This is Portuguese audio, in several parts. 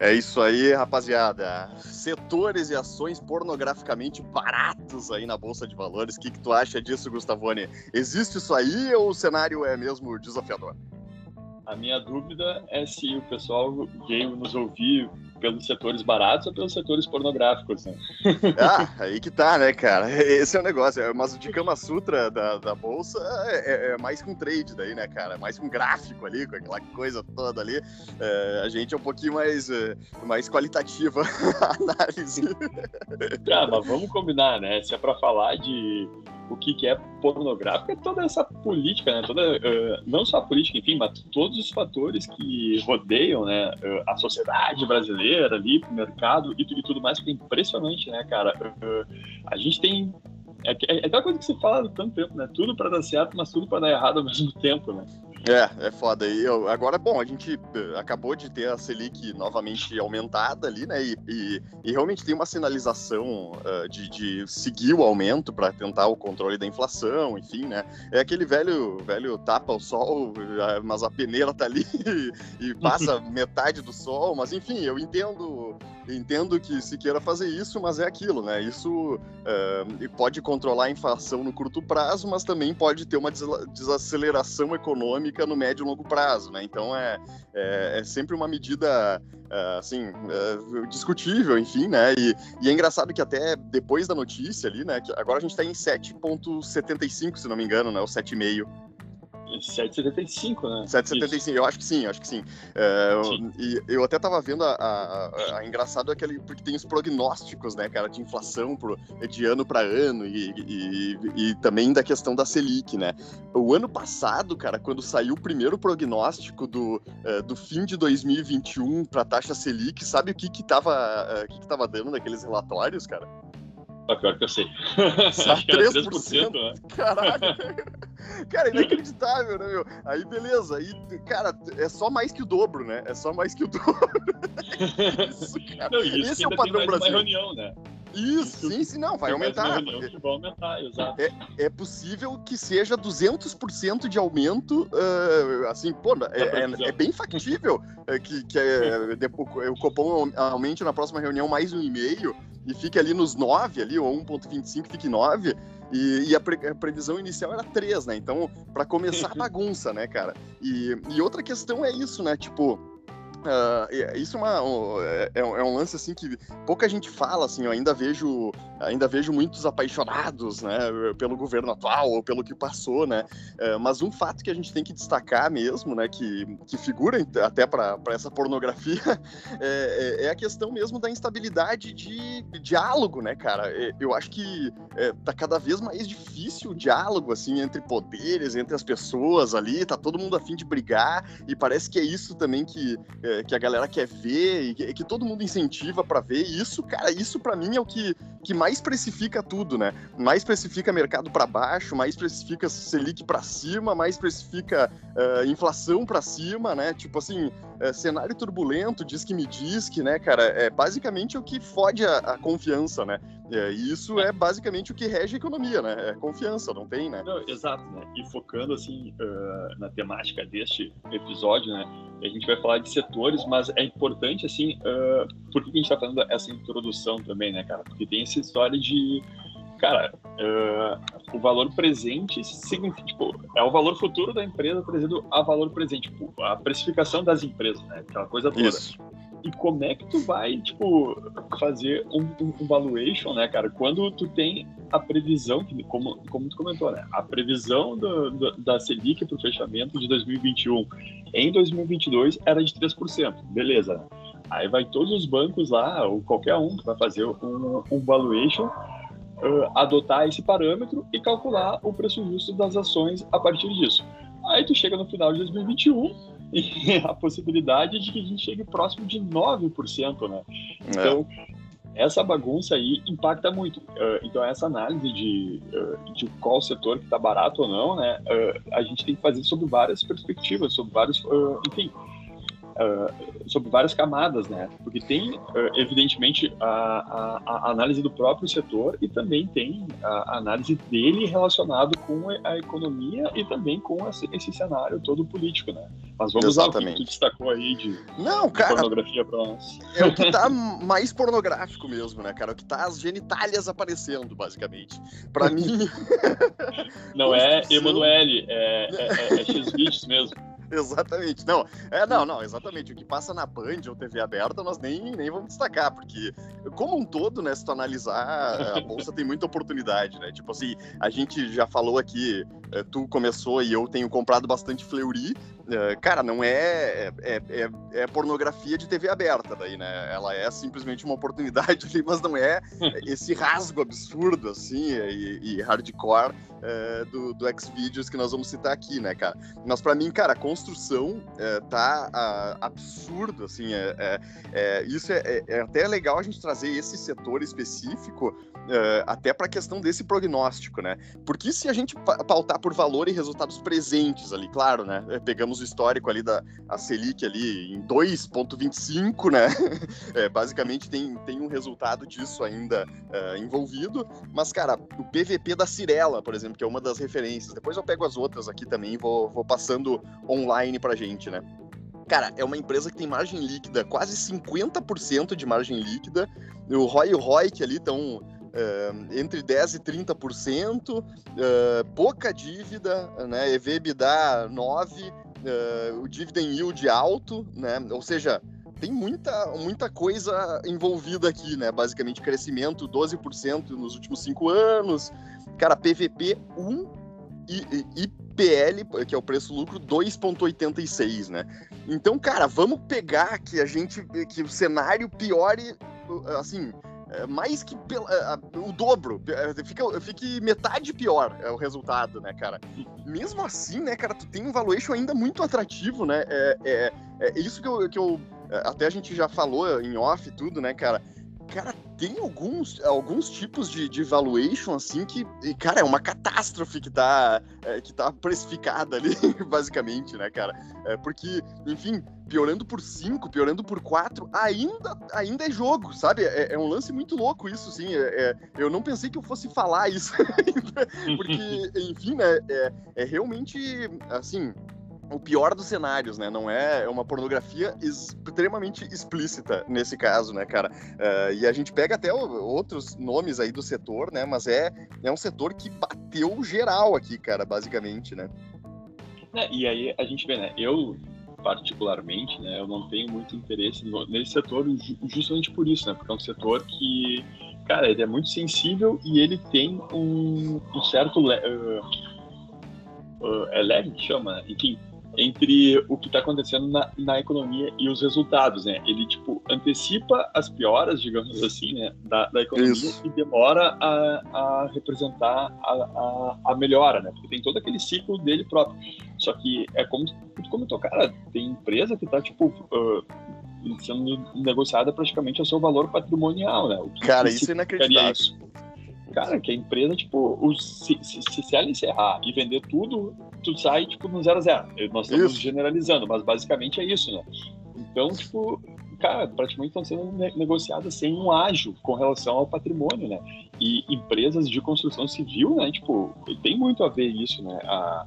É isso aí, rapaziada. Setores e ações pornograficamente baratos aí na Bolsa de Valores. O que, que tu acha disso, Gustavone? Existe isso aí ou o cenário é mesmo desafiador? A minha dúvida é se o pessoal veio nos ouvir pelos setores baratos ou pelos setores pornográficos, né? Ah, aí que tá, né, cara? Esse é o negócio. Mas o de Kama Sutra da, da Bolsa é, é, mais com trade daí, né, cara? Mais com gráfico ali, com aquela coisa toda ali. É, a gente é um pouquinho mais, é, mais qualitativa a análise. Ah, mas vamos combinar, né? Se é pra falar de o que, é pornográfico, é toda essa política, né? Toda, uh, não só a política, enfim, mas todos os fatores que rodeiam né, uh, a sociedade brasileira ali, o mercado e, e, tudo mais, que é impressionante, né, cara? Uh, a gente tem. É, é, aquela coisa que se fala há tanto tempo, né? Tudo para dar certo, mas tudo para dar errado ao mesmo tempo, né? É, é foda. E eu, agora, bom, a gente eh, acabou de ter a Selic novamente aumentada ali, né? E, e, e realmente tem uma sinalização uh, de, de, seguir o aumento para tentar o controle da inflação, enfim, né? É aquele velho, velho tapa o sol, mas a peneira tá ali e, e passa metade do sol, mas enfim, eu entendo entendo que se queira fazer isso, mas é aquilo, né? Isso uh, pode controlar a inflação no curto prazo, mas também pode ter uma desaceleração econômica no médio e longo prazo, né? Então é, é, é sempre uma medida uh, assim uh, discutível, enfim, né? E, e, é engraçado que até depois da notícia ali, né? Agora a gente está em 7,75, se não me engano, né? O 7,5 7,75, né? 7,75, eu acho que sim, acho que sim. É, sim. E eu até tava vendo a, a, a, engraçado aquele, porque tem os prognósticos, né, cara, de inflação pro, de ano para ano e, e, e, também da questão da Selic, né? O ano passado, cara, quando saiu o primeiro prognóstico do, uh, do fim de 2021 para taxa Selic, sabe o que que tava, uh, que que tava dando naqueles relatórios, cara? Ah, pior que eu sei. Acho 3%, 3% né? Caraca. Cara, inacreditável, né, meu? Aí, beleza. Aí, cara, é só mais que o dobro, né? É só mais que o dobro. isso, cara. Não, isso Esse é o padrão brasileiro. reunião, né? Isso, sim, sim, não, vai aumentar. Vai aumentar, exato. É, é possível que seja 200% de aumento, uh, assim, pô, é, é, é bem factível que, que é, o Copom aumente na próxima reunião mais um e meio e fique ali nos 9, ali, ou 1.25 fique 9, e, e a, pre, a, previsão inicial era 3, né? Então, para começar a bagunça, né, cara? E, e outra questão é isso, né? Tipo, Uh, isso é, uma, um, é, é, um lance assim que pouca gente fala assim eu ainda vejo ainda vejo muitos apaixonados né pelo governo atual ou pelo que passou né. Uh, mas um fato que a gente tem que destacar mesmo né que, que figura até para essa pornografia é, é, é, a questão mesmo da instabilidade de, de diálogo né cara. É, eu acho que é, tá cada vez mais difícil o diálogo assim entre poderes entre as pessoas ali tá todo mundo afim de brigar e parece que é isso também que é, que a galera quer ver e que, todo mundo incentiva para ver. E isso, cara, isso para mim é o que, que mais precifica tudo, né? Mais precifica mercado para baixo, mais precifica Selic para cima, mais precifica uh, inflação para cima, né? Tipo assim, uh, cenário turbulento, diz que me diz que, né, cara, é basicamente o que fode a, a confiança, né? É, e isso é basicamente o que rege a economia, né? É confiança, não tem, né? Não, exato, né? E focando, assim, uh, na temática deste episódio, né? A gente vai falar de setores, mas é importante, assim, uh, por que a gente está fazendo essa introdução também, né, cara? Porque tem essa história de cara, uh, o valor presente significa, tipo, é o valor futuro da empresa trazido a valor presente, tipo, a precificação das empresas, né? Aquela coisa toda. Isso e como é que tu vai, tipo, fazer um, um, um valuation, né, cara? Quando tu tem a previsão, que, como, como tu comentou, né? A previsão do, do, da Selic para o fechamento de 2021 em 2022 era de 3%. Beleza? Aí vai todos os bancos lá, ou qualquer um que vai fazer um, um valuation, uh, adotar esse parâmetro e calcular o preço justo das ações a partir disso. Aí tu chega no final de 2021 e a possibilidade de que a gente chegue próximo de 9%, né? Então, é. essa bagunça aí impacta muito. Uh, então, essa análise de, uh, de qual setor que está barato ou não, né? Uh, a gente tem que fazer sobre várias perspectivas, sobre vários, enfim, uh, sobre várias camadas, né? Porque tem, uh, evidentemente, a, a, a, análise do próprio setor e também tem a, análise dele relacionado com a economia e também com esse, esse cenário todo político, né? Mas vamos Exatamente. lá, o que tu destacou aí de, Não, de cara, pornografia para nós. É o que tá mais pornográfico mesmo, né, cara? É o que tá as genitálias aparecendo, basicamente. Para mim... Não é Emanuele, é, é, é, é X-Vídeos mesmo. exatamente. Não, é, não, não, exatamente. O que passa na Band ou TV aberta, nós nem, nem vamos destacar, porque, como um todo, né, se tu analisar, a Bolsa tem muita oportunidade, né? Tipo assim, a gente já falou aqui, eh, tu começou e eu tenho comprado bastante Fleury, cara, não é, é, é, é, pornografia de TV aberta daí, né? Ela é simplesmente uma oportunidade ali, mas não é esse rasgo absurdo, assim, e, e hardcore é, do, do Xvideos que nós vamos citar aqui, né, cara? Mas para mim, cara, a construção é, tá a, absurdo, assim, é, é, é isso é, é, até legal a gente trazer esse setor específico até para a questão desse prognóstico, né? Porque se a gente pautar por valor e resultados presentes ali, claro, né? Pegamos o histórico ali da a Selic ali em 2,25, né? basicamente tem, tem um resultado disso ainda envolvido, mas, cara, o PVP da Cirela, por exemplo, que é uma das referências. Depois eu pego as outras aqui também e vou, vou passando online pra gente, né? Cara, é uma empresa que tem margem líquida, quase 50% de margem líquida. O ROI e o ROIC ali estão uh, entre 10% e 30%, uh, eh, pouca dívida, né? EV/EBITDA 9%, uh, o dividend yield alto, né? Ou seja, tem muita, muita coisa envolvida aqui, né? Basicamente, crescimento 12% nos últimos cinco anos, Cara, PVP 1 e IPL, que é o preço-lucro, 2,86, né? Então, cara, vamos pegar que a gente. que o cenário piore, assim. É, mais que pela, o dobro, é, fica, fique metade pior é o resultado, né, cara? Mesmo assim, né, cara, tu tem um valuation ainda muito atrativo, né? É, é, é isso que eu, que eu. Até a gente já falou em off e tudo, né, cara? Cara, tem alguns, alguns tipos de, de valuation, assim, que, cara, é uma catástrofe que tá, é, que tá precificada ali, basicamente, né, cara? É, porque, enfim, piorando por 5, piorando por 4, ainda, ainda é jogo, sabe? É, é, um lance muito louco isso, sim. É, é eu não pensei que eu fosse falar isso ainda, porque, enfim, né, é, é realmente, assim, o pior dos cenários, né? Não é uma pornografia extremamente explícita nesse caso, né, cara? Uh, e a gente pega até outros nomes aí do setor, né? Mas é, é um setor que bateu geral aqui, cara, basicamente, né? É, e aí a gente vê, né? Eu, particularmente, né? Eu não tenho muito interesse no, nesse setor justamente por isso, né? Porque é um setor que, cara, ele é muito sensível e ele tem um, um certo... Uh, uh, é leve que chama, enfim, entre o que está acontecendo na, na, economia e os resultados, né? Ele, tipo, antecipa as pioras, digamos assim, né, da, da economia Isso. e demora a, a representar a, a, a, melhora, né? Porque tem todo aquele ciclo dele próprio. Só que é como tu comentou, cara, tem empresa que está, tipo, uh, sendo negociada praticamente ao seu valor patrimonial, né? cara, isso é inacreditável. Isso? Cara, que a empresa, tipo, se, se, se ela encerrar e vender tudo, tu sai, tipo, no zero a zero. Nós estamos isso. generalizando, mas basicamente é isso, né? Então, tipo, cara, praticamente estão sendo negociadas sem um ágio com relação ao patrimônio, né? E empresas de construção civil, né? Tipo, tem muito a ver isso, né? A,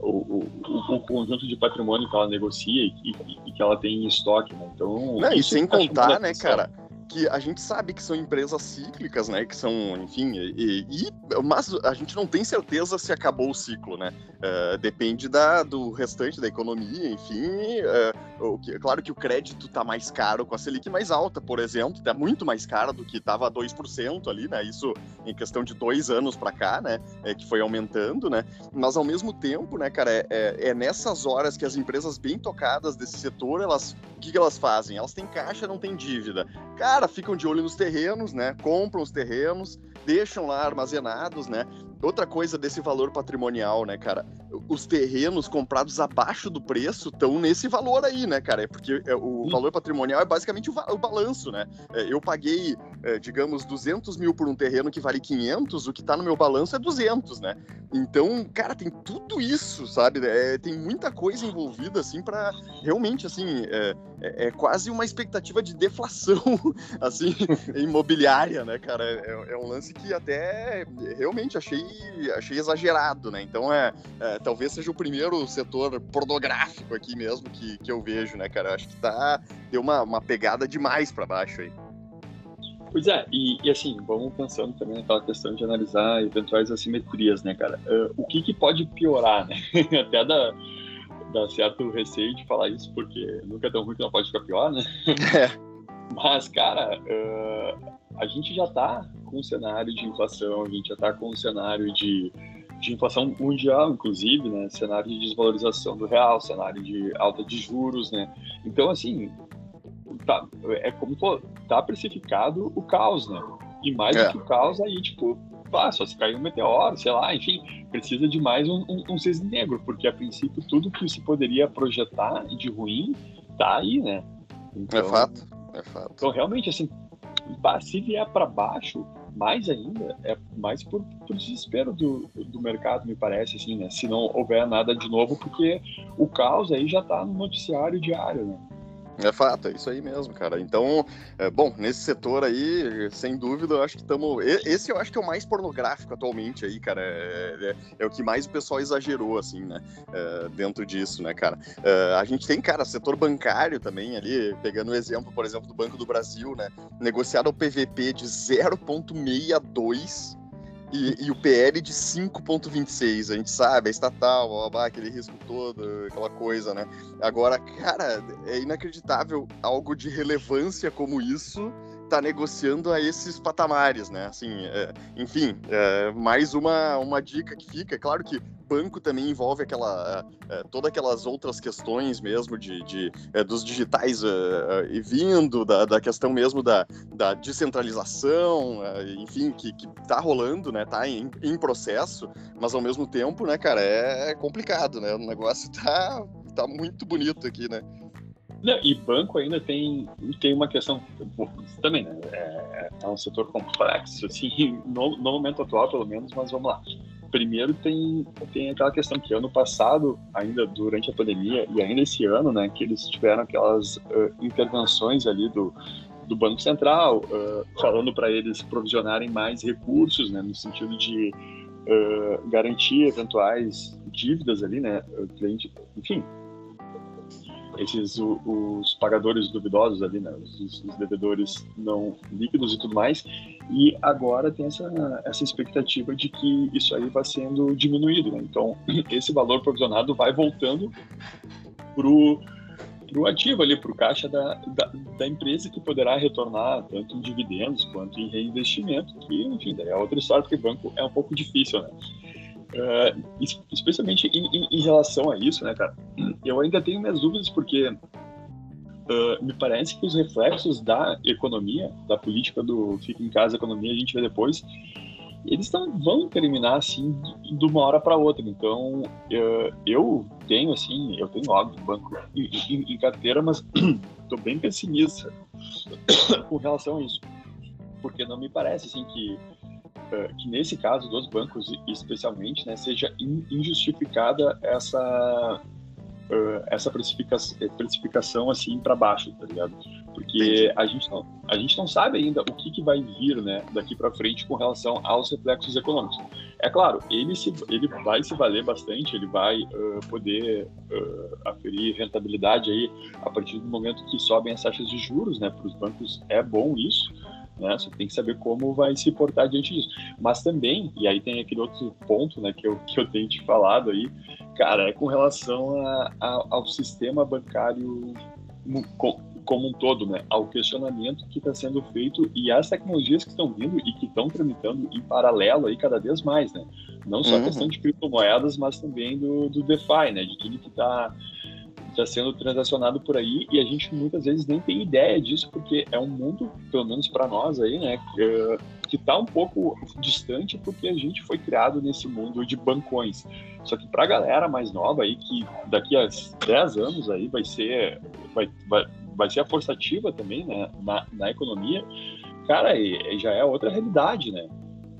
o, o, o, conjunto de patrimônio que ela negocia e, e, e que ela tem em estoque, né? Então, Não, e sem contar, né, cara? Que a gente sabe que são empresas cíclicas, né? Que são, enfim, e, e mas a gente não tem certeza se acabou o ciclo, né? Uh, depende da, do restante da economia, enfim. Uh, que, claro que o crédito está mais caro com a Selic mais alta, por exemplo, está muito mais cara do que estava 2% ali, né? Isso em questão de dois anos para cá, né? É, que foi aumentando, né? Mas ao mesmo tempo, né, cara, é, é, é nessas horas que as empresas bem tocadas desse setor, elas, o que, que elas fazem? Elas têm caixa, não têm dívida. Cara, ficam de olho nos terrenos, né? Compram os terrenos, deixam lá armazenados, né? Outra coisa desse valor patrimonial, né, cara? Os terrenos comprados abaixo do preço estão nesse valor aí, né, cara? É porque é, o valor patrimonial é basicamente o, balanço, né? É, eu paguei digamos, 200 mil por um terreno que vale 500, o que tá no meu balanço é 200, né? Então, cara, tem tudo isso, sabe? É, tem muita coisa envolvida, assim, para realmente, assim, é, é, quase uma expectativa de deflação, assim, imobiliária, né, cara? É, é, um lance que até realmente achei, achei exagerado, né? Então, é, talvez seja o primeiro setor pornográfico aqui mesmo que, que eu vejo, né, cara? Eu acho que tá, deu uma, uma pegada demais para baixo aí. Pois é, e, e, assim, vamos pensando também naquela questão de analisar eventuais assimetrias, né, cara? Uh, o que, que pode piorar, né? Até dá, dá certo receio de falar isso, porque nunca é tão ruim que não pode ficar pior, né? É. Mas, cara, uh, a gente já tá com um cenário de inflação, a gente já tá com um cenário de, de inflação mundial, inclusive, né? Cenário de desvalorização do real, cenário de alta de juros, né? Então, assim, tá, é como tá precificado o caos, né? E mais é. do que o caos, aí, tipo, pá, só se cair um meteoro, sei lá, enfim, precisa de mais um, um, um cisne negro, porque a princípio tudo que se poderia projetar de ruim tá aí, né? Então, é fato, é fato. Então, realmente, assim, se vier para baixo, mais ainda, é mais por, por desespero do, do mercado, me parece, assim, né? Se não houver nada de novo, porque o caos aí já tá no noticiário diário, né? É fato, é isso aí mesmo, cara. Então, é, bom, nesse setor aí, sem dúvida, eu acho que estamos. Esse eu acho que é o mais pornográfico atualmente aí, cara. É, é, é o que mais o pessoal exagerou, assim, né? É, dentro disso, né, cara? É, a gente tem, cara, setor bancário também ali, pegando o exemplo, por exemplo, do Banco do Brasil, né? Negociado ao PVP de 0,62 e, e, o PL de 5,26, a gente sabe, é estatal, ó, aquele risco todo, aquela coisa, né? Agora, cara, é inacreditável algo de relevância como isso tá negociando a esses patamares, né? Assim, é, enfim, é, mais uma, uma dica que fica. É claro que banco também envolve aquela, é, é todas aquelas outras questões mesmo de, de é, dos digitais é, e vindo da, da questão mesmo da, da descentralização, enfim, que, que tá rolando, né? Tá em, em processo, mas ao mesmo tempo, né, cara, é complicado, né? O negócio tá, tá muito bonito aqui, né? Não, e banco ainda tem, tem uma questão também, né? É, é, um setor complexo, assim, no, no, momento atual, pelo menos, mas vamos lá. Primeiro tem, tem aquela questão que ano passado, ainda durante a pandemia, e ainda esse ano, né, que eles tiveram aquelas uh, intervenções ali do, do Banco Central, uh, falando para eles provisionarem mais recursos, né, no sentido de uh, garantir eventuais dívidas ali, né, enfim, esses o, os pagadores duvidosos ali, né, os, os, devedores não líquidos e tudo mais, e agora tem essa, essa expectativa de que isso aí vai sendo diminuído, né? Então, esse valor provisionado vai voltando pro pro ativo ali, pro caixa da, da, da, empresa que poderá retornar tanto em dividendos quanto em reinvestimento, que, enfim, daí é outra história, porque banco é um pouco difícil, né? Uh, especialmente em, em, em, relação a isso, né, cara? Eu ainda tenho minhas dúvidas porque uh, me parece que os reflexos da economia, da política do fica em casa economia, a gente vê depois, eles não vão terminar assim de uma hora para outra. Então, uh, eu tenho assim, eu tenho óbvio banco em, em, carteira, mas estou bem pessimista com relação a isso, porque não me parece assim que que nesse caso dos bancos especialmente, né, seja injustificada essa uh, essa precificação, precificação assim para baixo, tá ligado? Porque a gente não a gente não sabe ainda o que, que vai vir, né, daqui para frente com relação aos reflexos econômicos. É claro, ele se ele vai se valer bastante, ele vai uh, poder aferir rentabilidade aí a partir do momento que sobem as taxas de juros, né? Para os bancos é bom isso né? Você tem que saber como vai se portar diante disso. Mas também, e aí tem aquele outro ponto, né, que eu, que eu tenho te falado aí, cara, é com relação a, a, ao sistema bancário como um todo, né, ao questionamento que está sendo feito e as tecnologias que estão vindo e que estão tramitando em paralelo aí cada vez mais, né, não só uhum. a questão de criptomoedas, mas também do, do DeFi, né, de tudo que está está sendo transacionado por aí e a gente muitas vezes nem tem ideia disso porque é um mundo, pelo menos para nós aí, né, que está um pouco distante porque a gente foi criado nesse mundo de bancões. Só que para a galera mais nova aí que daqui a 10 anos aí vai ser vai, vai, vai ser a força ativa também né, na, na economia, cara, já é outra realidade, né?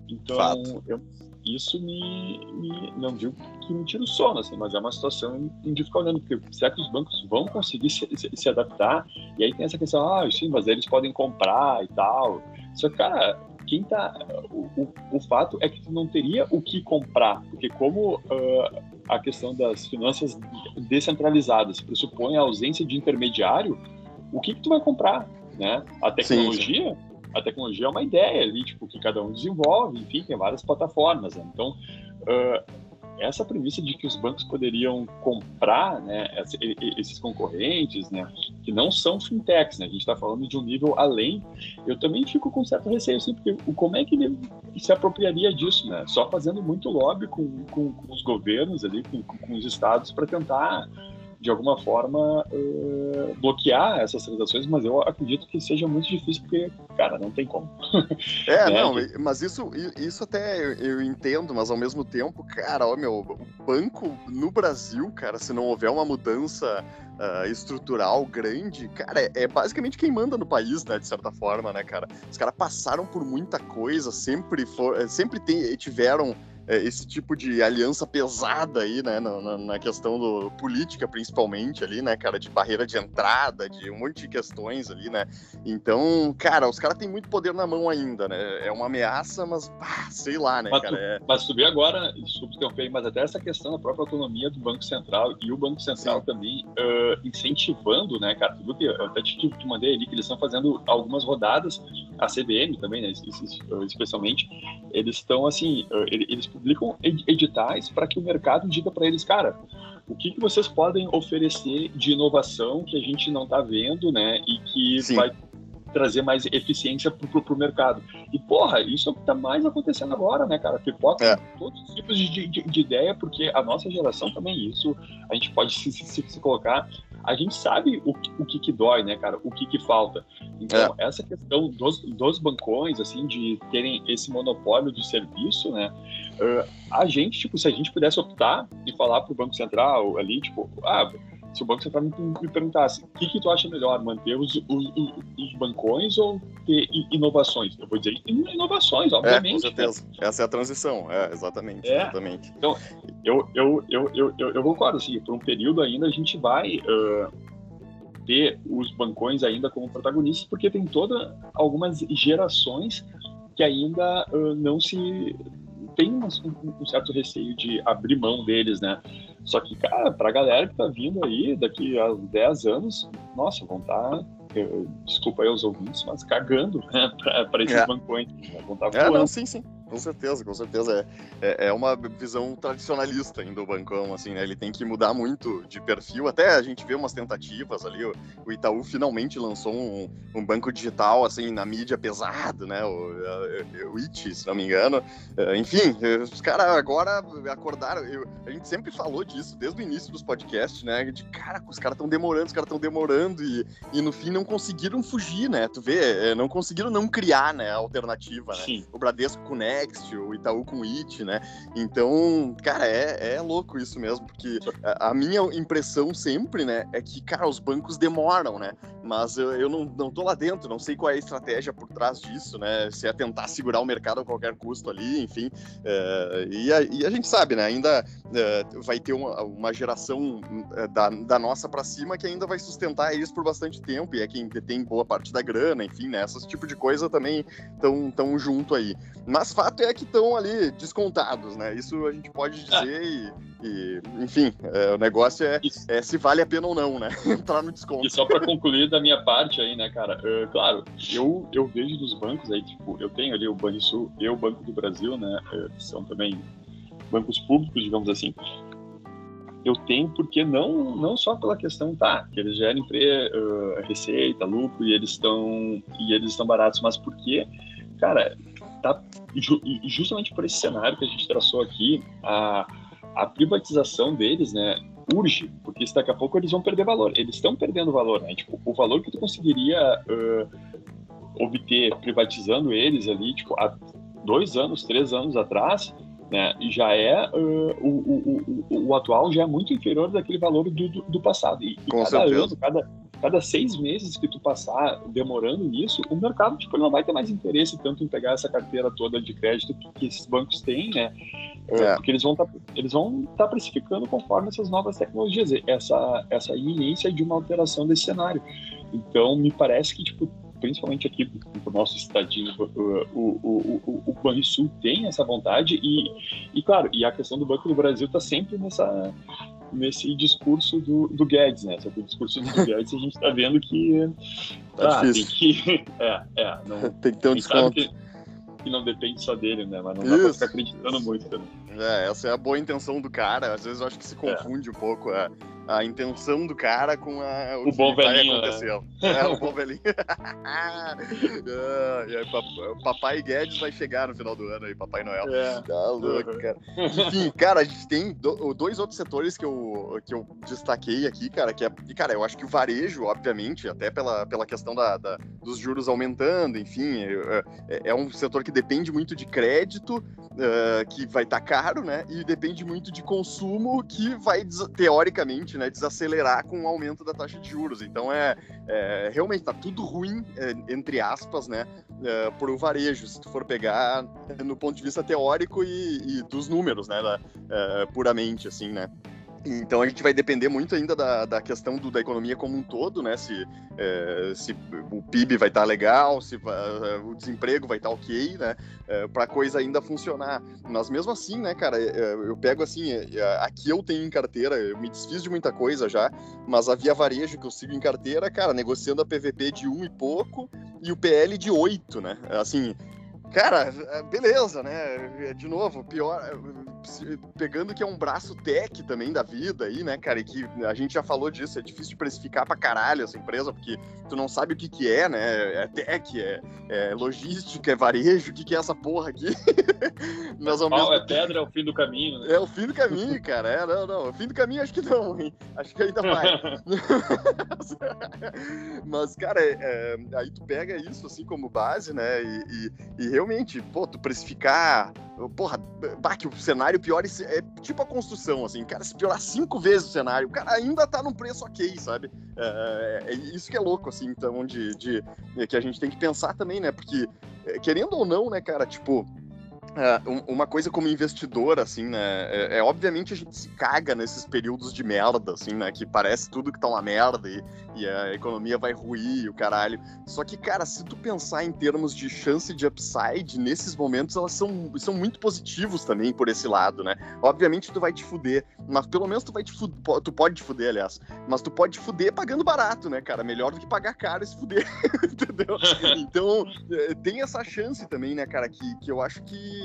Então, eu, isso me, me, não digo que me tira o sono, assim, mas é uma situação em ficar olhando, porque será que os bancos vão conseguir se, se, se, adaptar? E aí tem essa questão, ah, sim, mas eles podem comprar e tal. Só que, cara, quem tá. O, o, o fato é que tu não teria o que comprar, porque como uh, a questão das finanças descentralizadas pressupõe a ausência de intermediário, o que, que tu vai comprar? Né? A tecnologia. Sim, sim a tecnologia é uma ideia ali, tipo, que cada um desenvolve, enfim, tem várias plataformas. Né? Então, uh, essa premissa de que os bancos poderiam comprar né, esses concorrentes, né, que não são fintechs, né, a gente está falando de um nível além, eu também fico com certo receio, assim, porque como é que ele se apropriaria disso? Né? Só fazendo muito lobby com, com, com os governos ali, com, com os estados, para tentar de alguma forma, uh, bloquear essas transações, mas eu acredito que seja muito difícil, porque, cara, não tem como. É, né? não, mas isso, isso até eu entendo, mas ao mesmo tempo, cara, ó, meu, o banco no Brasil, cara, se não houver uma mudança uh, estrutural grande, cara, é, é, basicamente quem manda no país, né, de certa forma, né, cara? Os caras passaram por muita coisa, sempre, for, sempre tem, tiveram esse tipo de aliança pesada aí, né, na, na, questão do política principalmente ali, né, cara, de barreira de entrada, de um monte de questões ali, né. Então, cara, os caras têm muito poder na mão ainda, né. É uma ameaça, mas sei lá, né, mas cara. Tu, é... Mas vê agora, desculpa interromper, mas até essa questão da própria autonomia do Banco Central e o Banco Central Sim. também uh, incentivando, né, cara, tu viu que eu até te, te mandei ali que eles estão fazendo algumas rodadas, a CBM também, né, especialmente, eles estão assim, eles publicam editais para que o mercado diga para eles, cara, o que, que vocês podem oferecer de inovação que a gente não está vendo, né? E que Sim. vai trazer mais eficiência para o mercado. E, porra, isso é o que está mais acontecendo agora, né, cara? Pipoca é. todos os tipos de, de, de, ideia, porque a nossa geração também, isso a gente pode se, se, se colocar a gente sabe o, o que que dói, né, cara? O que que falta. Então, é. essa questão dos, dos bancões, assim, de terem esse monopólio de serviço, né? Uh, a gente, tipo, se a gente pudesse optar e falar para o Banco Central ali, tipo, ah, se o Banco Central me, perguntasse o que, que tu acha melhor, manter os, os, os, bancões ou ter inovações? Eu vou dizer inovações, obviamente. É, com certeza. Né? Essa é a transição, é, exatamente. É. exatamente. Então, eu, eu, eu, eu, eu, eu concordo, assim, por um período ainda a gente vai uh, ter os bancões ainda como protagonistas, porque tem toda algumas gerações que ainda uh, não se tem um, um, certo receio de abrir mão deles, né? Só que, cara, pra galera que tá vindo aí daqui a 10 anos, nossa, vão estar. Tá, desculpa aí os ouvintes, mas cagando né, para esses é. bancões. Né, vão estar tá voando. É, não, sim, sim. Com certeza, com certeza. É, é, é, uma visão tradicionalista ainda do bancão, assim, né? Ele tem que mudar muito de perfil. Até a gente vê umas tentativas ali. O, o Itaú finalmente lançou um, um, banco digital, assim, na mídia pesado, né? O, o IT, se não me engano. É, enfim, os caras agora acordaram. Eu, a gente sempre falou disso desde o início dos podcasts, né? De cara, os caras estão demorando, os caras estão demorando e, e no fim não conseguiram fugir, né? Tu vê, é, não conseguiram não criar, né? A alternativa, né? Sim. O Bradesco com Next o Itaú com It, né? Então, cara, é, é louco isso mesmo, porque a, a, minha impressão sempre, né, é que, cara, os bancos demoram, né? Mas eu, eu não, não tô lá dentro, não sei qual é a estratégia por trás disso, né? Se é tentar segurar o mercado a qualquer custo ali, enfim. É, e, a, e, a, gente sabe, né? Ainda é, vai ter uma, uma geração é, da, da nossa para cima que ainda vai sustentar eles por bastante tempo, e é quem detém boa parte da grana, enfim, né? Esse tipo de coisa também estão tão junto aí. Mas fato é que estão ali descontados, né? Isso a gente pode dizer e, e, enfim, é, o negócio é, é, se vale a pena ou não, né? Entrar no desconto. E só para concluir da minha parte aí, né, cara? Uh, claro, eu, eu vejo dos bancos aí, tipo, eu tenho ali o Banrisul e o Banco do Brasil, né? Que são também bancos públicos, digamos assim. Eu tenho porque não não só pela questão tá que eles gerem uh, receita, lucro e eles estão e eles estão baratos, mas porque cara tá justamente por esse cenário que a gente traçou aqui, a, a privatização deles, né, urge, porque daqui a pouco eles vão perder valor. Eles estão perdendo valor, né? Tipo, o valor que tu conseguiria uh, obter privatizando eles ali, tipo, há dois anos, três anos atrás, né, já é uh, o, o, o, o, atual já é muito inferior daquele valor do, do, do passado. E, e cada certeza. ano, cada cada seis meses que tu passar demorando nisso, o mercado tipo, não vai ter mais interesse tanto em pegar essa carteira toda de crédito que, esses bancos têm, né? É. Porque eles vão tá, estar tá precificando conforme essas novas tecnologias, essa, essa iminência de uma alteração desse cenário. Então, me parece que, tipo, principalmente aqui no nosso estadinho, o, o, o, o Banrisul tem essa vontade e, e, claro, e a questão do Banco do Brasil está sempre nessa, nesse discurso do, do Guedes, né? Só que o discurso do Guedes a gente está vendo que, tá ah, tem que é, é, não, tem que ter um desconto. Que, que, não depende só dele, né? Mas não Isso. dá pra ficar acreditando muito também. É, essa é a boa intenção do cara. Às vezes eu acho que se é. confunde é. um pouco. É a intenção do cara com a, o, o bom velhinho. Né? É, o bom velhinho. é, papai Guedes vai chegar no final do ano aí, Papai Noel. É. Tá louco, cara. Enfim, cara, a gente tem dois outros setores que eu, que eu destaquei aqui, cara, que é, cara, eu acho que o varejo, obviamente, até pela, pela questão da, da dos juros aumentando, enfim, é, é, é, um setor que depende muito de crédito, uh, que vai estar tá caro, né? E depende muito de consumo, que vai, teoricamente, né, desacelerar com o aumento da taxa de juros. Então é, é realmente tá tudo ruim é, entre aspas, né, é, por o varejo. Se tu for pegar no ponto de vista teórico e, e dos números, né, da, é, puramente assim, né. Então a gente vai depender muito ainda da, da questão do, da economia como um todo, né? Se, é, se o PIB vai estar tá legal, se vai, o desemprego vai estar tá ok, né? É, para coisa ainda funcionar. Mas mesmo assim, né, cara, é, eu pego assim, é, é, aqui eu tenho em carteira, eu me desfiz de muita coisa já, mas a Via Varejo que eu sigo em carteira, cara, negociando a PVP de um e pouco e o PL de oito, né? Assim, Cara, é, beleza, né? De novo, pior. Pegando que é um braço tech também da vida aí, né, cara? E que a gente já falou disso, é difícil de precificar pra caralho essa empresa, porque tu não sabe o que que é, né? É tech, é, é logística, é varejo, o que que é essa porra aqui? Mas ao mesmo... é pedra, é o fim do caminho, né? É o fim do caminho, cara. É, não, não. O fim do caminho acho que não, hein? Acho que ainda vai. Mas, cara, é, é, aí tu pega isso assim como base, né? E, e, e realmente, pô, tu precificar. Porra, bah, que o cenário pior é tipo a construção, assim, cara, se piorar cinco vezes o cenário, o cara ainda tá num preço ok, sabe? É, é, é isso que é louco, assim, então, de, de, que a gente tem que pensar também, né? Porque, é, querendo ou não, né, cara, tipo, é, uma coisa como investidor, assim, né? É, é, obviamente a gente se caga nesses períodos de merda, assim, né? Que parece tudo que tá uma merda e, e a economia vai ruir, o caralho. Só que, cara, se tu pensar em termos de chance de upside, nesses momentos elas são, são muito positivos também por esse lado, né? Obviamente tu vai te fuder, mas pelo menos tu vai te fuder, tu pode te fuder, aliás, mas tu pode te fuder pagando barato, né, cara? Melhor do que pagar caro e se fuder, entendeu? Então, é, tem essa chance também, né, cara, que, que eu acho que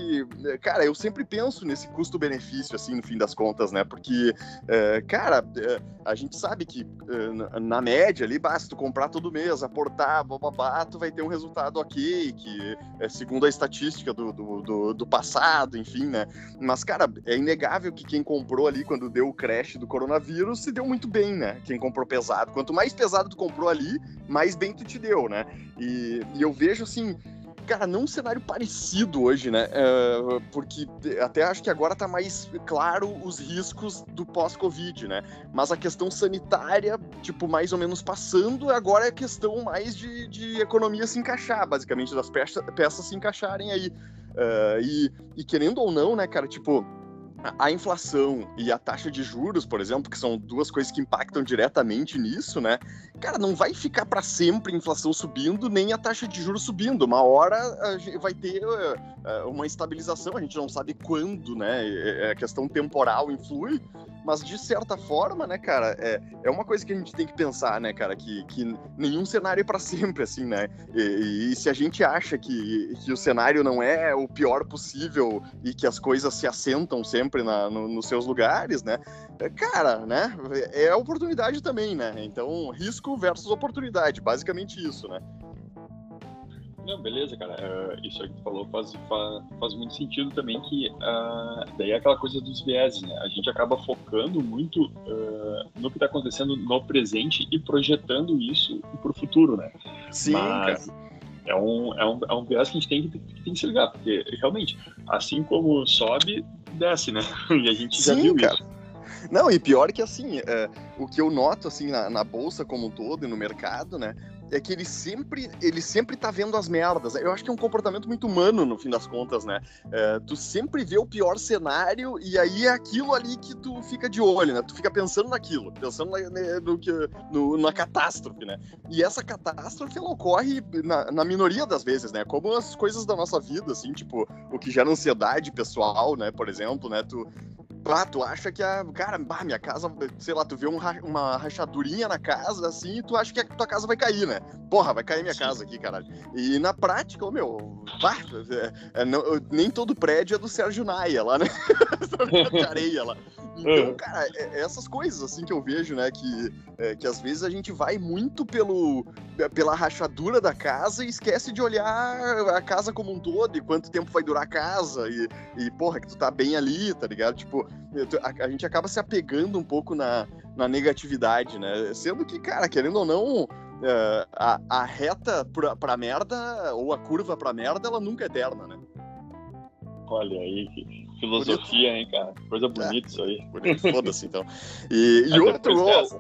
cara, eu sempre penso nesse custo-benefício, assim, no fim das contas, né? Porque, é, cara, é, a gente sabe que é, na média ali, basta tu comprar todo mês, aportar, bababá, tu vai ter um resultado ok, que é segundo a estatística do, do, do, do passado, enfim, né? Mas, cara, é inegável que quem comprou ali quando deu o crash do coronavírus se deu muito bem, né? Quem comprou pesado. Quanto mais pesado tu comprou ali, mais bem tu te deu, né? E, e eu vejo, assim, cara, não um cenário parecido hoje, né? Uh, porque até acho que agora tá mais claro os riscos do pós-Covid, né? Mas a questão sanitária, tipo, mais ou menos passando, agora é questão mais de, de economia se encaixar, basicamente, das peças, peças se encaixarem aí. Uh, e, e querendo ou não, né, cara, tipo a inflação e a taxa de juros, por exemplo, que são duas coisas que impactam diretamente nisso, né? Cara, não vai ficar para sempre a inflação subindo, nem a taxa de juros subindo. Uma hora vai ter uh, uma estabilização, a gente não sabe quando, né? É, a questão temporal influi, mas de certa forma, né, cara, é, é uma coisa que a gente tem que pensar, né, cara, que, que nenhum cenário é para sempre, assim, né? E, e, se a gente acha que, que o cenário não é o pior possível e que as coisas se assentam sempre na, no, nos seus lugares, né? É, cara, né? É oportunidade também, né? Então, risco versus oportunidade, basicamente isso, né? Não, beleza, cara. Uh, isso aí que tu falou faz, faz, faz muito sentido também que uh, daí é aquela coisa dos viéses, né? A gente acaba focando muito uh, no que está acontecendo no presente e projetando isso para o futuro, né? Sim, Mas, cara. É um, é, um, é um viés que a gente tem que, tem que se ligar, porque realmente, assim como sobe, desce, né? E a gente já Sim, viu cara. isso. Não, e pior que assim, é, o que eu noto assim na, na, bolsa como um todo e no mercado, né? É que ele sempre, ele sempre tá vendo as merdas. Eu acho que é um comportamento muito humano, no fim das contas, né? É, tu sempre vê o pior cenário e aí é aquilo ali que tu fica de olho, né? Tu fica pensando naquilo, pensando na, né, no, no, na catástrofe, né? E essa catástrofe, ela ocorre na, na minoria das vezes, né? Como as coisas da nossa vida, assim, tipo, o que gera ansiedade pessoal, né? Por exemplo, né? Tu, ah, tu acha que a. Cara, bah, minha casa, sei lá, tu vê um, uma rachadurinha na casa, assim, e tu acha que a tua casa vai cair, né? Porra, vai cair minha Sim. casa aqui, caralho. E na prática, ô, meu, bah, é, é, não, nem todo prédio é do Sérgio Naia lá, né? de areia lá. Então, cara, é, é, essas coisas, assim, que eu vejo, né? Que, é, que às vezes a gente vai muito pelo, pela rachadura da casa e esquece de olhar a casa como um todo e quanto tempo vai durar a casa e, e porra, que tu tá bem ali, tá ligado? Tipo, a, a gente acaba se apegando um pouco na, na negatividade, né? Sendo que, cara, querendo ou não, Uh, a, a, reta pra, pra merda, ou a curva pra merda, ela nunca é eterna, né? Olha aí, que filosofia, bonito. hein, cara? Coisa bonita é, isso aí. Foda-se, então. E, e outro. Depois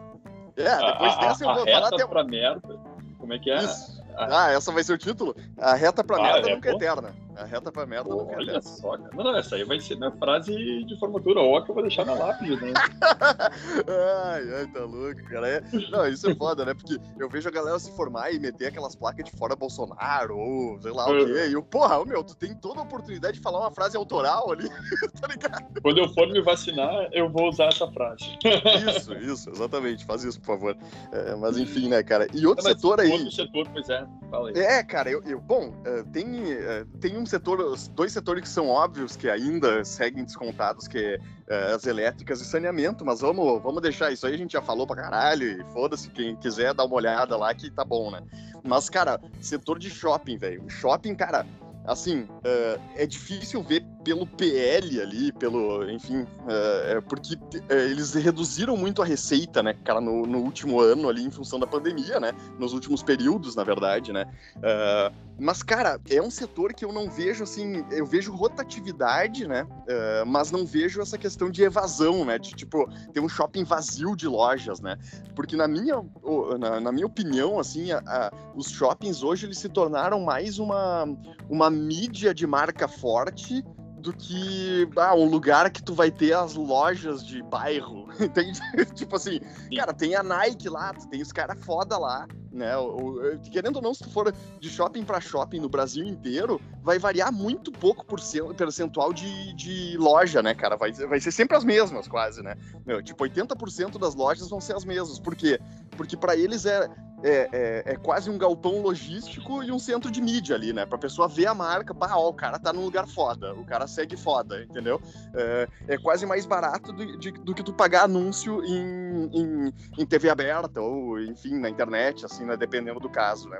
é, depois a, dessa eu vou a falar até. pra merda. Como é que é? Isso. Ah, essa vai ser o título? A reta pra ah, merda é nunca é eterna. A reta pra merda Pô, é eterna. Olha só, cara. Não, essa aí vai ser minha frase de formatura. Ó, que eu vou deixar na lápide, né? ai, ai, tá louco, cara. É... Não, isso é foda, né? Porque eu vejo a galera se formar e meter aquelas placas de fora Bolsonaro, ou sei lá o quê. E eu, porra, meu, tu tem toda a oportunidade de falar uma frase autoral ali, tá ligado? Quando eu for me vacinar, eu vou usar essa frase. isso, isso, exatamente. Faz isso, por favor. É, mas enfim, né, cara? E outro setor aí. Outro setor, pois é. Fala aí. É, cara, eu, eu bom, uh, tem, uh, tem um setor, dois setores que são óbvios que ainda seguem descontados, que é uh, as elétricas e saneamento, mas vamos, vamos deixar isso aí, a gente já falou pra caralho, e foda-se, quem quiser dar uma olhada lá que tá bom, né? Mas, cara, setor de shopping, velho. Shopping, cara, assim, uh, é difícil ver pelo PL ali, pelo, enfim, uh, porque uh, eles reduziram muito a receita, né, cara, no, no, último ano ali, em função da pandemia, né, nos últimos períodos, na verdade, né, mas, cara, é um setor que eu não vejo, assim, eu vejo rotatividade, né, mas não vejo essa questão de evasão, né, de, tipo, ter um shopping vazio de lojas, né, porque na minha, na, na minha opinião, assim, a, a, os shoppings hoje, eles se tornaram mais uma, uma mídia de marca forte do que ah, um lugar que tu vai ter as lojas de bairro. Entende? tipo assim, Sim. cara, tem a Nike lá, tem os caras foda lá, né? Querendo ou não, se tu for de shopping para shopping no Brasil inteiro, vai variar muito pouco por percentual de, de loja, né, cara? Vai, vai ser sempre as mesmas, quase, né? Meu, tipo, 80% das lojas vão ser as mesmas. Por quê? Porque para eles é, é, é, é, quase um galpão logístico e um centro de mídia ali, né? Pra pessoa ver a marca, bah, ó, o cara tá num lugar foda, o cara segue foda, entendeu? É, é quase mais barato do, de, do, que tu pagar anúncio em, em, em, TV aberta ou, enfim, na internet, assim, né? Dependendo do caso, né?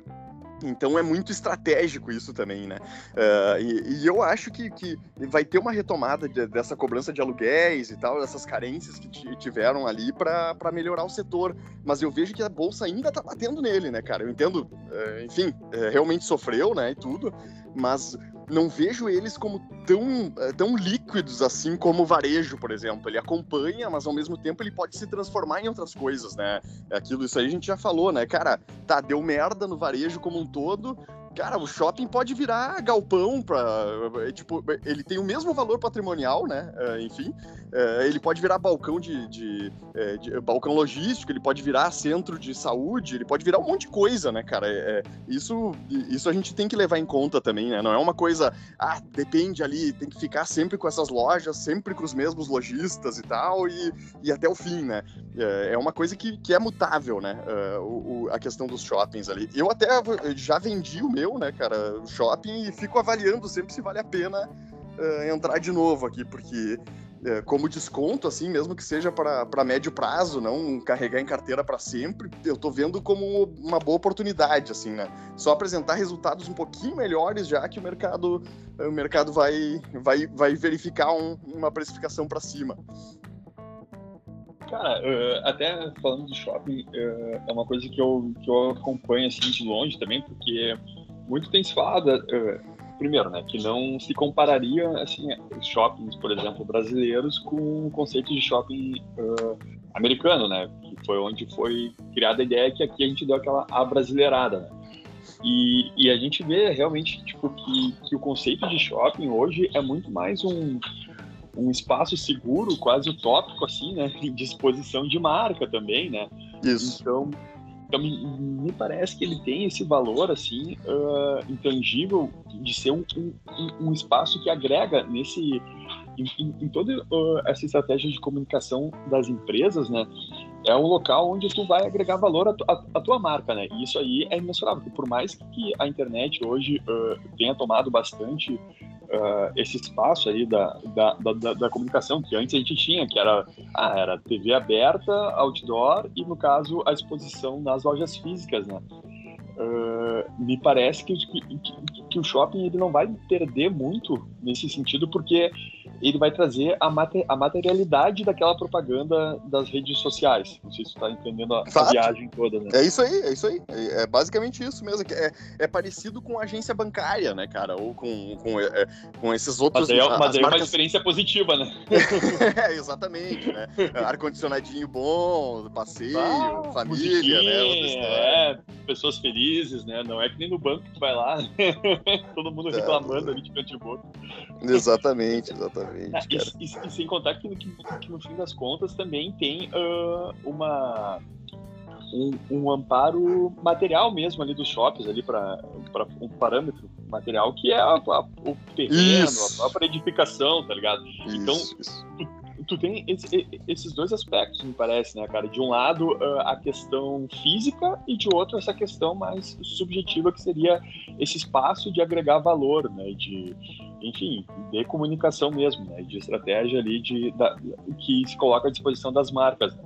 Então é muito estratégico isso também, né? Uh, e, e, eu acho que, que vai ter uma retomada de, dessa cobrança de aluguéis e tal, dessas carências que tiveram ali para melhorar o setor. Mas eu vejo que a bolsa ainda tá batendo nele, né, cara? Eu entendo, uh, enfim, uh, realmente sofreu, né, e tudo, mas não vejo eles como tão, eh, tão líquidos assim como o varejo, por exemplo. Ele acompanha, mas ao mesmo tempo ele pode se transformar em outras coisas, né? Aquilo, isso aí a gente já falou, né? Cara, tá, deu merda no varejo como um todo, Cara, o shopping pode virar galpão para tipo, ele tem o mesmo valor patrimonial, né? Uh, enfim, uh, ele pode virar balcão de, de, uh, de, balcão logístico, ele pode virar centro de saúde, ele pode virar um monte de coisa, né, cara? É, isso, isso a gente tem que levar em conta também, né? Não é uma coisa, ah, depende ali, tem que ficar sempre com essas lojas, sempre com os mesmos lojistas e tal, e, e até o fim, né? É, é uma coisa que, que é mutável, né? O, o, a questão dos shoppings ali. Eu até já vendi o meu né, cara, shopping e fico avaliando sempre se vale a pena uh, entrar de novo aqui, porque uh, como desconto, assim, mesmo que seja para médio prazo, não carregar em carteira para sempre, eu tô vendo como uma boa oportunidade, assim, né? Só apresentar resultados um pouquinho melhores já que o mercado, o mercado vai, vai, vai verificar um, uma precificação para cima. Cara, uh, até falando de shopping, é uma coisa que eu, que eu acompanho assim de longe também, porque muito tem se falado, uh, primeiro, né, que não se compararia assim shoppings, por exemplo, brasileiros com o conceito de shopping uh, americano, né, que foi onde foi criada a ideia que aqui a gente deu aquela abrasileirada, né? E, e a gente vê realmente tipo que, que o conceito de shopping hoje é muito mais um um espaço seguro, quase utópico, assim, né? De exposição de marca também, né? Isso. Então, então me, me parece que ele tem esse valor, assim, uh, intangível de ser um, um, um, espaço que agrega nesse... Em, em, toda uh, essa estratégia de comunicação das empresas, né? É um local onde tu vai agregar valor à, tu, tua marca, né? E isso aí é imensurável. Por mais que a internet hoje uh, tenha tomado bastante uh, esse espaço aí da, da, da, da, comunicação que antes a gente tinha, que era, ah, era TV aberta, outdoor e, no caso, a exposição nas lojas físicas, né? Uh, me parece que, que, que, o shopping ele não vai perder muito nesse sentido, porque ele vai trazer a, mater, a materialidade daquela propaganda das redes sociais. Não sei se você está entendendo a, a, viagem toda, né? É isso aí, é isso aí. É, é basicamente isso mesmo. É, é parecido com agência bancária, né, cara? Ou com, com, é, com esses outros... Mas aí, é, mas marcas... é uma experiência positiva, né? é, exatamente, né? Ar-condicionadinho bom, passeio, ah, família, né? É, pessoas felizes, né? Não é que nem no banco que tu vai lá, todo mundo é. reclamando ali de canto de boca. Exatamente, exatamente. Ah, e, e, e, sem contar que, que, que, no fim das contas também tem uh, uma. Um, um, amparo material mesmo ali dos shoppings ali para um parâmetro material que é a, a, o terreno, isso. a própria edificação, tá ligado? Isso, então, isso tu tem esse, esses dois aspectos, me parece, né, cara? De um lado, a questão física e de outro, essa questão mais subjetiva, que seria esse espaço de agregar valor, né? De, enfim, de comunicação mesmo, né? De estratégia ali de, da, que se coloca à disposição das marcas, né?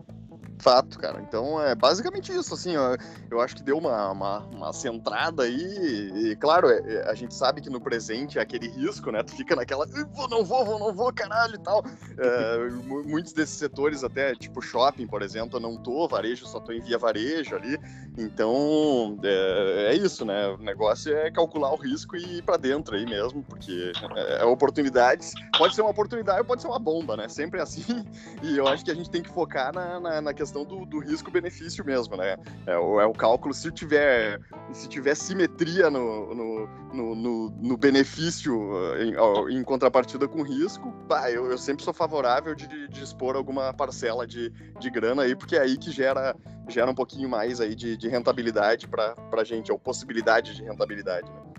Fato, cara. Então é basicamente isso, assim, ó, eu acho que deu uma, uma, uma centrada aí, e claro, é, é, a gente sabe que no presente é aquele risco, né? Tu fica naquela, vou, não vou, vou, não vou, caralho e tal. É, muitos desses setores, até tipo shopping, por exemplo, eu não tô, varejo, só tô em via varejo ali. Então é, é isso, né? O negócio é calcular o risco e ir pra dentro aí mesmo, porque é, é oportunidades. Pode ser uma oportunidade ou pode ser uma bomba, né? Sempre é assim. E eu acho que a gente tem que focar na, na, na questão questão do, do risco-benefício mesmo, né? É, é, o cálculo, se tiver, se tiver simetria no, no, no, no, no benefício em, em, contrapartida com risco, bah, eu, eu, sempre sou favorável de, de expor alguma parcela de, de grana aí, porque é aí que gera, gera um pouquinho mais aí de, de rentabilidade para a gente, ou possibilidade de rentabilidade, né?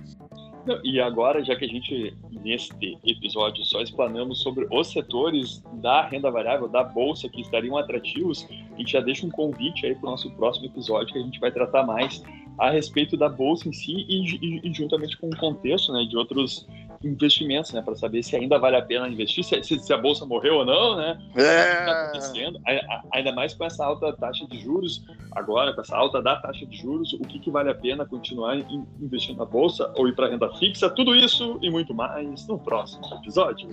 E agora, já que a gente, neste episódio, só explanamos sobre os setores da renda variável, da bolsa, que estariam atrativos, a gente já deixa um convite aí para o nosso próximo episódio, que a gente vai tratar mais a respeito da bolsa em si e, e, e juntamente com o contexto né, de outros investimentos, né? Para saber se ainda vale a pena investir, se, se, a bolsa morreu ou não, né? É. Tá acontecendo. Ainda mais com essa alta taxa de juros, agora, com essa alta da taxa de juros, o que, que vale a pena continuar investindo na bolsa ou ir para renda fixa? Tudo isso e muito mais no próximo episódio.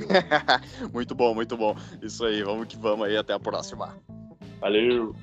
muito bom, muito bom. Isso aí, vamos que vamos aí. Até a próxima. Valeu.